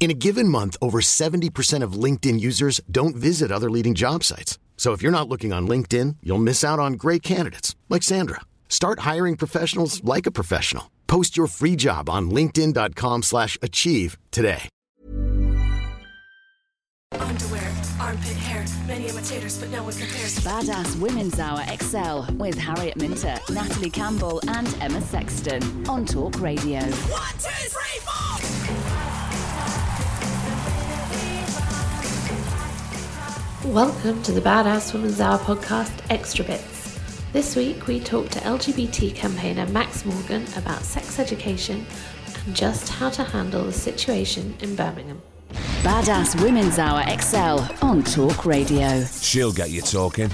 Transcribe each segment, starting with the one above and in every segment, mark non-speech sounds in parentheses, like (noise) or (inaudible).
In a given month, over 70% of LinkedIn users don't visit other leading job sites. So if you're not looking on LinkedIn, you'll miss out on great candidates like Sandra. Start hiring professionals like a professional. Post your free job on linkedin.com/achieve slash achieve today. Underwear, armpit hair, many imitators, but no one compares. Badass Women's Hour XL with Harriet Minter, Natalie Campbell, and Emma Sexton on Talk Radio. One, two, three, four. Welcome to the Badass Women's Hour podcast, Extra Bits. This week we talked to LGBT campaigner Max Morgan about sex education and just how to handle the situation in Birmingham. Badass Women's Hour XL on Talk Radio. She'll get you talking.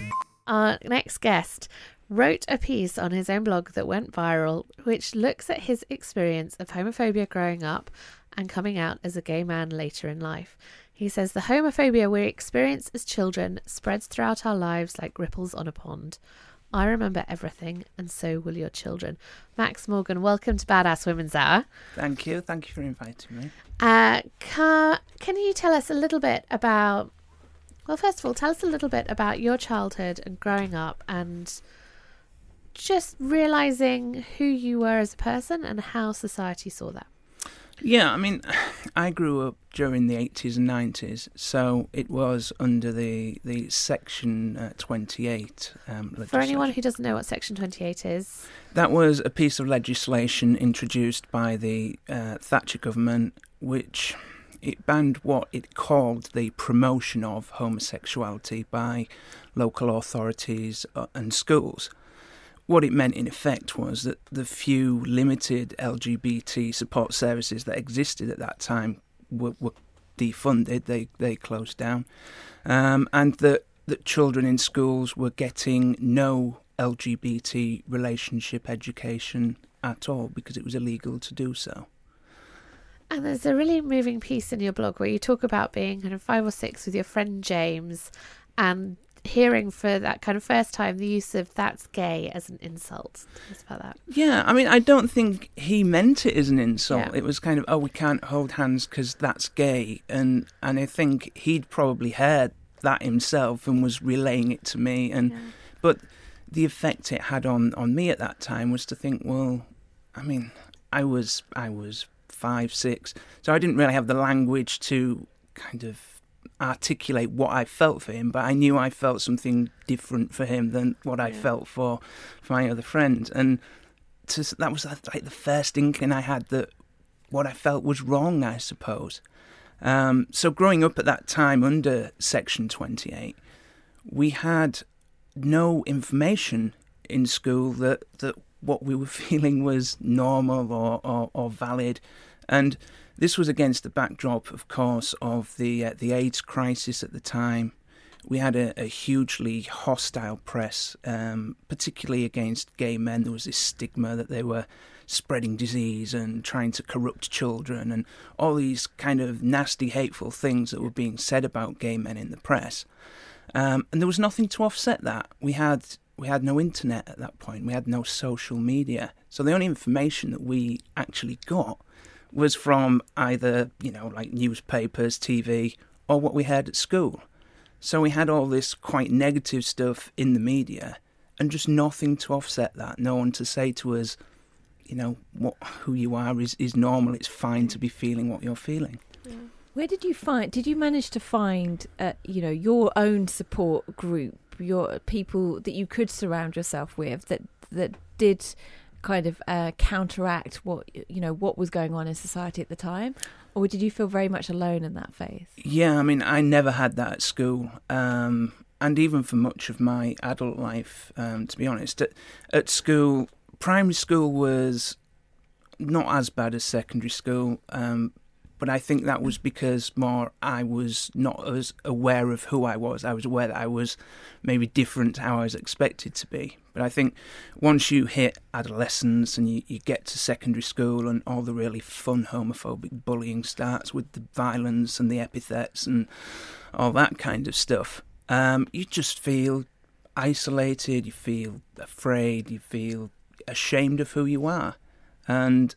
Our next guest wrote a piece on his own blog that went viral, which looks at his experience of homophobia growing up and coming out as a gay man later in life. He says the homophobia we experience as children spreads throughout our lives like ripples on a pond. I remember everything, and so will your children. Max Morgan, welcome to Badass Women's Hour. Thank you. Thank you for inviting me. Uh, can, can you tell us a little bit about, well, first of all, tell us a little bit about your childhood and growing up and just realizing who you were as a person and how society saw that. Yeah, I mean, (sighs) I grew up during the 80s and 90s, so it was under the the Section uh, 28 um, For anyone who doesn't know what Section 28 is, That was a piece of legislation introduced by the uh, Thatcher government, which it banned what it called the promotion of homosexuality by local authorities uh, and schools. What it meant, in effect, was that the few limited LGBT support services that existed at that time were, were defunded; they they closed down, um, and that that children in schools were getting no LGBT relationship education at all because it was illegal to do so. and there's a really moving piece in your blog where you talk about being kind of five or six with your friend James and hearing for that kind of first time the use of that's gay as an insult. Tell us about that. Yeah, I mean, I don't think he meant it as an insult. Yeah. It was kind of, oh, we can't hold hands because that's gay, and and I think he'd probably heard that himself and was relaying it to me, and but the effect it had on on me at that time was to think, well, I mean, I was I was five six, so I didn't really have the language to kind of articulate what I felt for him, but I knew I felt something different for him than what I felt for for my other friends, and to, that was like the first inkling I had that what I felt was wrong, I suppose. Um, so growing up at that time under Section 28, we had no information in school that, that what we were (laughs) feeling was normal or, or, or valid. And this was against the backdrop, of course, of the, uh, the AIDS crisis at the time. We had a, a hugely hostile press, um, particularly against gay men. There was this stigma that they were spreading disease and trying to corrupt children, and all these kind of nasty, hateful things that were being said about gay men in the press. Um, and there was nothing to offset that. We had we had no internet at that point. We had no social media. So the only information that we actually got was from either you know like newspapers, TV, or what we had at school. So we had all this quite negative stuff in the media, and just nothing to offset that. No one to say to us, you know, what who you are is is normal. It's fine to be feeling what you're feeling. Where did you find? Did you manage to find, uh, you know, your own support group, your people that you could surround yourself with that that did kind of uh, counteract what you know what was going on in society at the time, or did you feel very much alone in that phase? Yeah, I mean, I never had that at school. Um, and even for much of my adult life, um, to be honest, at, at school, primary school was not as bad as secondary school, um, but I think that was because more I was not as aware of who I was. I was aware that I was maybe different to how I was expected to be. But I think once you hit adolescence and you, you get to secondary school and all the really fun homophobic bullying starts with the violence and the epithets and all that kind of stuff, um, you just feel isolated, you feel afraid, you feel ashamed of who you are. And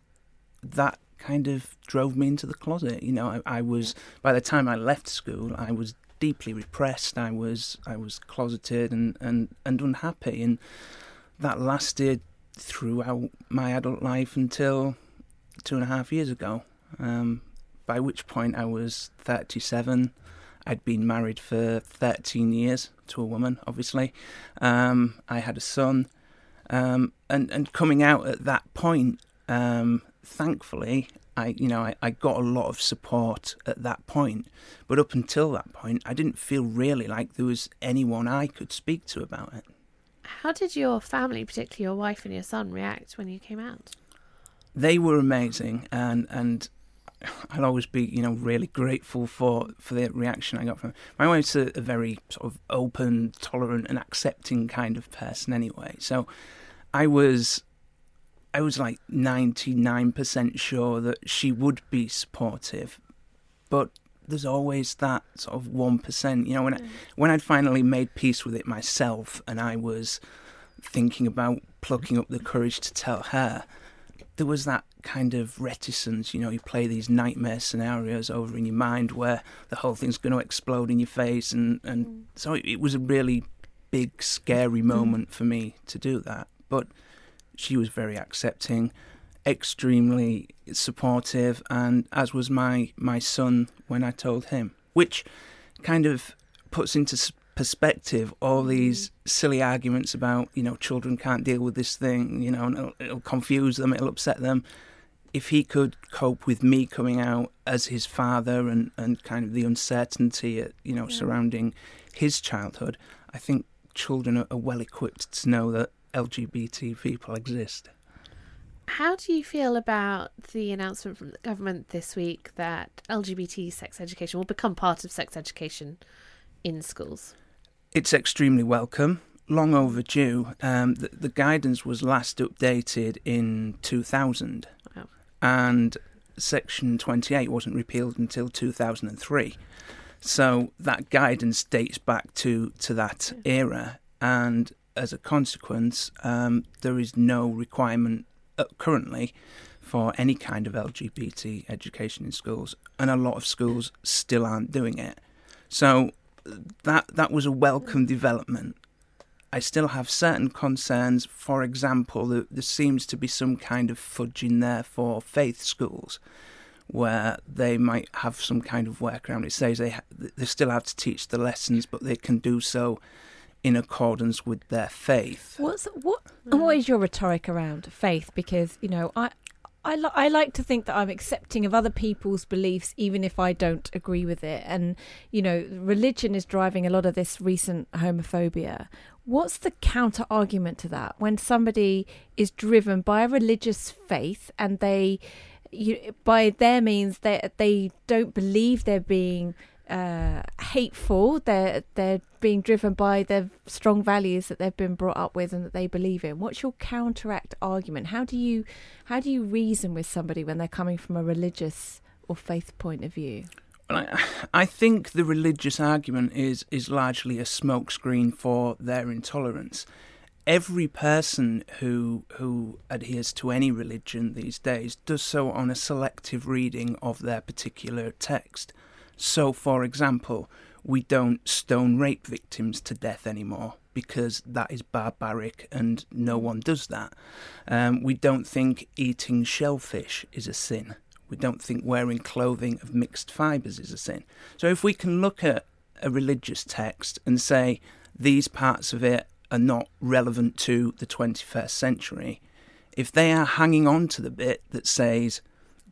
that kind of drove me into the closet. You know, I, I, was by the time I left school, I was deeply repressed. I was I was closeted and, and, and unhappy, and that lasted throughout my adult life until two and a half years ago. Um, by which point I was 37. I'd been married for 13 years to a woman, obviously. Um, I had a son. Um, and, and coming out at that point, um, thankfully, I you know I, I got a lot of support at that point. But up until that point, I didn't feel really like there was anyone I could speak to about it. How did your family, particularly your wife and your son, react when you came out? They were amazing, and and I'll always be, you know, really grateful for, for the reaction I got from my wife's a, a, very sort of open, tolerant, and accepting kind of person anyway. So I was I was like 99% sure that she would be supportive, but there's always that sort of 1%. You know, when, mm. I, when I'd finally made peace with it myself and I was thinking about plucking up the courage to tell her, there was that kind of reticence. You know, you play these nightmare scenarios over in your mind where the whole thing's going to explode in your face. And, and mm. so it, it was a really big, scary mm. moment for me to do that. But she was very accepting, extremely supportive, and as was my my son when I told him, which kind of puts into perspective all these silly arguments about you know children can't deal with this thing, you know, and it'll, it'll confuse them, it'll upset them. If he could cope with me coming out as his father and, and kind of the uncertainty, uh, you know, yeah. surrounding his childhood, I think children are well equipped to know that LGBT people exist. How do you feel about the announcement from the government this week that LGBT sex education will become part of sex education in schools? It's extremely welcome. Long overdue. Um, the, the, guidance was last updated in 2000, wow. and Section 28 wasn't repealed until 2003. So that guidance dates back to, to that era, and as a consequence, um, there is no requirement uh, currently for any kind of LGBT education in schools, and a lot of schools still aren't doing it. So that that was a welcome development. I still have certain concerns. For example, there, there seems to be some kind of fudging there for faith schools, where they might have some kind of workaround. It says they ha- they still have to teach the lessons, but they can do so in accordance with their faith. What's what? Mm. What is your rhetoric around faith? Because you know, I. I, li- I like to think that I'm accepting of other people's beliefs, even if I don't agree with it. And, you know, religion is driving a lot of this recent homophobia. What's the counter argument to that? When somebody is driven by a religious faith and they, you, by their means, they, they don't believe they're being uh, hateful. They're they're being driven by their strong values that they've been brought up with and that they believe in. What's your counteract argument? How do you how do you reason with somebody when they're coming from a religious or faith point of view? Well, I, I think the religious argument is is largely a smokescreen for their intolerance. Every person who who adheres to any religion these days does so on a selective reading of their particular text. So, for example, we don't stone rape victims to death anymore because that is barbaric and no one does that. Um, we don't think eating shellfish is a sin. We don't think wearing clothing of mixed fibres is a sin. So if we can look at a religious text and say these parts of it are not relevant to the 21st century, if they are hanging on to the bit that says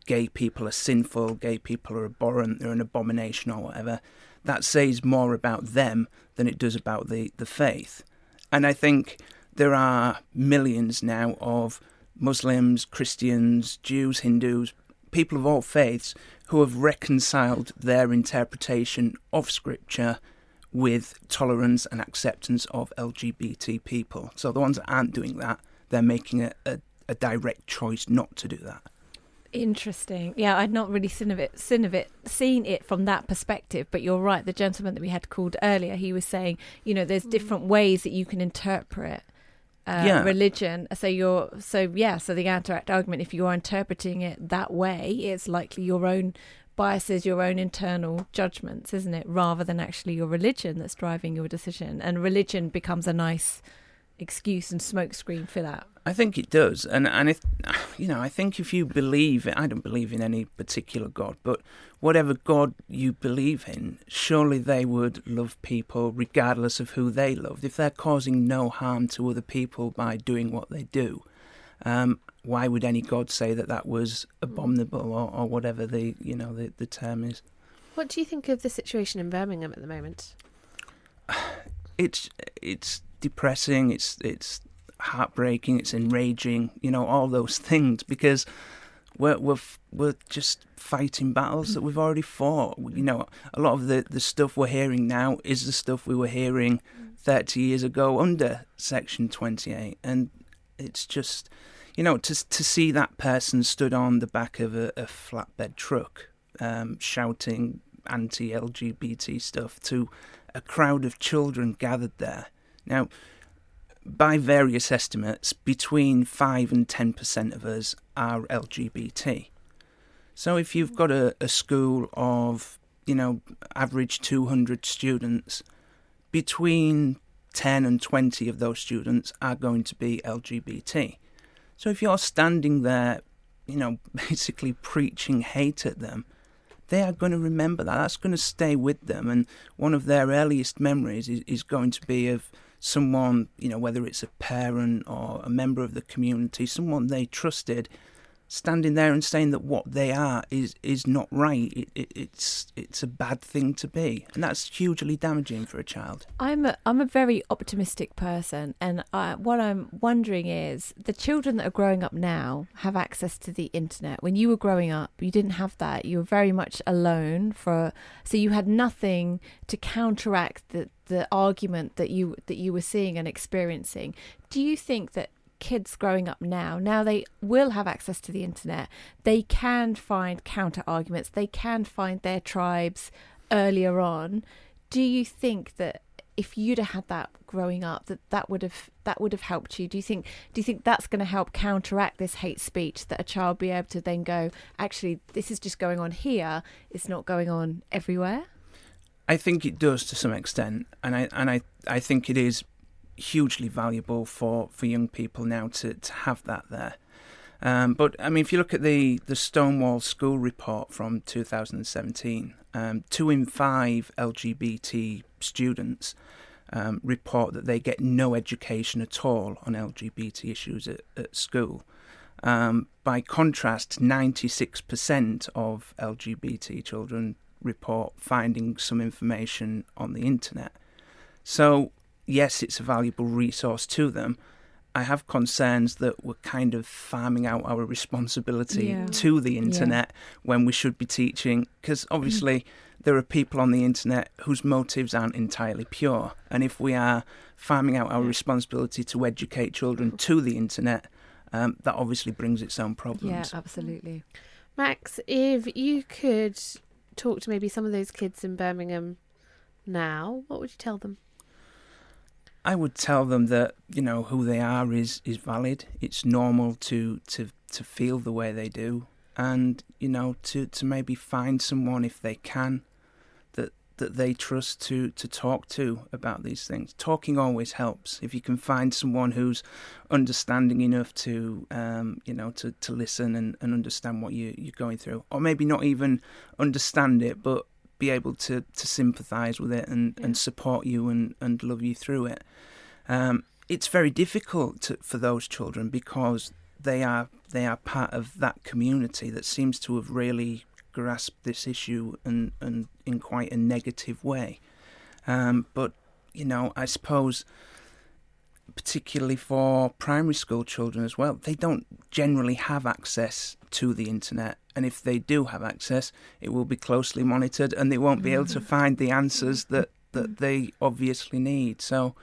gay people are sinful, gay people are abhorrent, they're an abomination or whatever, that says more about them than it does about the, the faith. And I think there are millions now of Muslims, Christians, Jews, Hindus, people of all faiths who have reconciled their interpretation of Scripture with tolerance and acceptance of LGBT people. So the ones that aren't doing that, they're making a, a, a direct choice not to do that. Interesting. Yeah, I'd not really seen of it, seen of it, seen it from that perspective. But you're right. The gentleman that we had called earlier, he was saying, you know, there's different ways that you can interpret uh, Yeah. religion. So you're, so yeah. So the counteract argument, if you are interpreting it that way, it's likely your own biases, your own internal judgments, isn't it? Rather than actually your religion that's driving your decision, and religion becomes a nice excuse and smokescreen for that. I think it does, and and if (sighs) you know, I think if you believe, I don't believe in any particular God, but whatever God you believe in, surely they would love people regardless of who they loved. If they're causing no harm to other people by doing what they do, um, why would any God say that that was abominable or, or whatever the you know the, the term is? What do you think of the situation in Birmingham at the moment? (sighs) it's it's depressing. It's it's heartbreaking. It's enraging. You know all those (laughs) things because we're we're we're just fighting battles that we've already fought. You know, a lot of the the stuff we're hearing now is the stuff we were hearing thirty years ago under Section Twenty Eight, and it's just. You know, to to see that person stood on the back of a, a flatbed truck, um, shouting anti-LGBT stuff to a crowd of children gathered there. Now, by various estimates, between 5 and 10% of us are LGBT. So if you've got a, a school of, you know, average 200 students, between 10 and 20 of those students are going to be LGBT. So if you're standing there, you know, (laughs) basically preaching hate at them, they are going to remember that. That's going to stay with them. And one of their earliest memories is, is going to be of someone, you know, whether it's a parent or a member of the community, someone they trusted, standing there and saying that what they are is is not right. It, it, it's it's a bad thing to be, and that's hugely damaging for a child. I'm a, I'm a very optimistic person, and I, what I'm wondering is the children that are growing up now have access to the internet. When you were growing up, you didn't have that. You were very much alone for, so you had nothing to counteract the the argument that you that you were seeing and experiencing. Do you think that kids growing up now now they will have access to the internet they can find counter arguments they can find their tribes earlier on? Do you think that if you'd have had that growing up that that would have that would have helped you? Do you think do you think that's going to help counteract this hate speech that a child be able to then go actually this is just going on here. It's not going on everywhere I think it does to some extent, and I and I, I think it is hugely valuable for, for young people now to, to have that there. Um, but I mean, if you look at the, the Stonewall School report from 2017, um, two in five LGBT students um, report that they get no education at all on LGBT issues at, at school. Um, by contrast, 96% of LGBT children report finding some information on the internet. So, yes, it's a valuable resource to them. I have concerns that we're kind of farming out our responsibility Yeah. to the internet when we should be teaching, because obviously there are people on the internet whose motives aren't entirely pure. And if we are farming out our responsibility to educate children to the internet, um, that obviously brings its own problems. yeah problems. absolutely Max, if you could talk to maybe some of those kids in Birmingham now, what would you tell them? I would tell them that you know who they are is is valid. It's normal to to to feel the way they do, and you know to to maybe find someone if they can that they trust to to talk to about these things. Talking always helps. If you can find someone who's understanding enough to um, you know to, to listen and, and understand what you, you're going through, or maybe not even understand it, but be able to, to sympathise with it and, yeah. and support you and, and love you through it. Um, it's very difficult to, for those children because they are they are part of that community that seems to have really grasped this issue and, and in quite a negative way. Um, but you know, I suppose particularly for primary school children as well, they don't generally have access to the internet. And if they do have access, it will be closely monitored and they won't be able to mm. find the answers that, that they obviously need. So,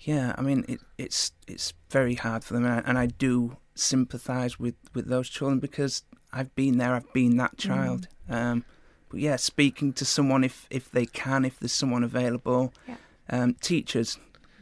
yeah, I mean, it, it's it's very hard for them. And I, and I do sympathise with, with those children because I've been there, I've been that child. Mm. Um, but yeah, speaking to someone if, if they can, if there's someone available. Yeah. Um, teachers,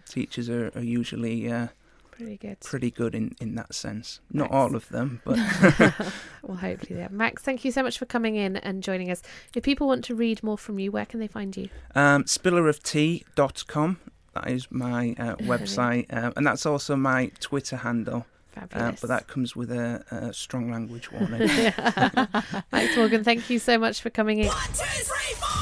teachers are, are usually uh, pretty good. Pretty good in, in that sense. Not Max. all of them, but (laughs) (laughs) well, hopefully, yeah. Max, thank you so much for coming in and joining us. If people want to read more from you, where can they find you? Um, spilleroftea.com. That is my uh, (laughs) website, uh, and that's also my Twitter handle. Uh, but that comes with a, a strong language warning. (laughs) Max (laughs) Morgan, thank you so much for coming in. One, two, three, four.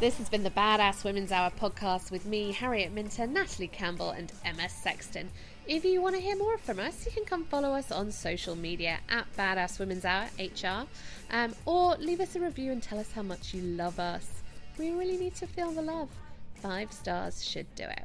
This has been the Badass Women's Hour podcast with me, Harriet Minter, Natalie Campbell, and Emma Sexton. If you want to hear more from us, you can come follow us on social media at Badass Women's Hour HR, um, or leave us a review and tell us how much you love us. We really need to feel the love. Five stars should do it.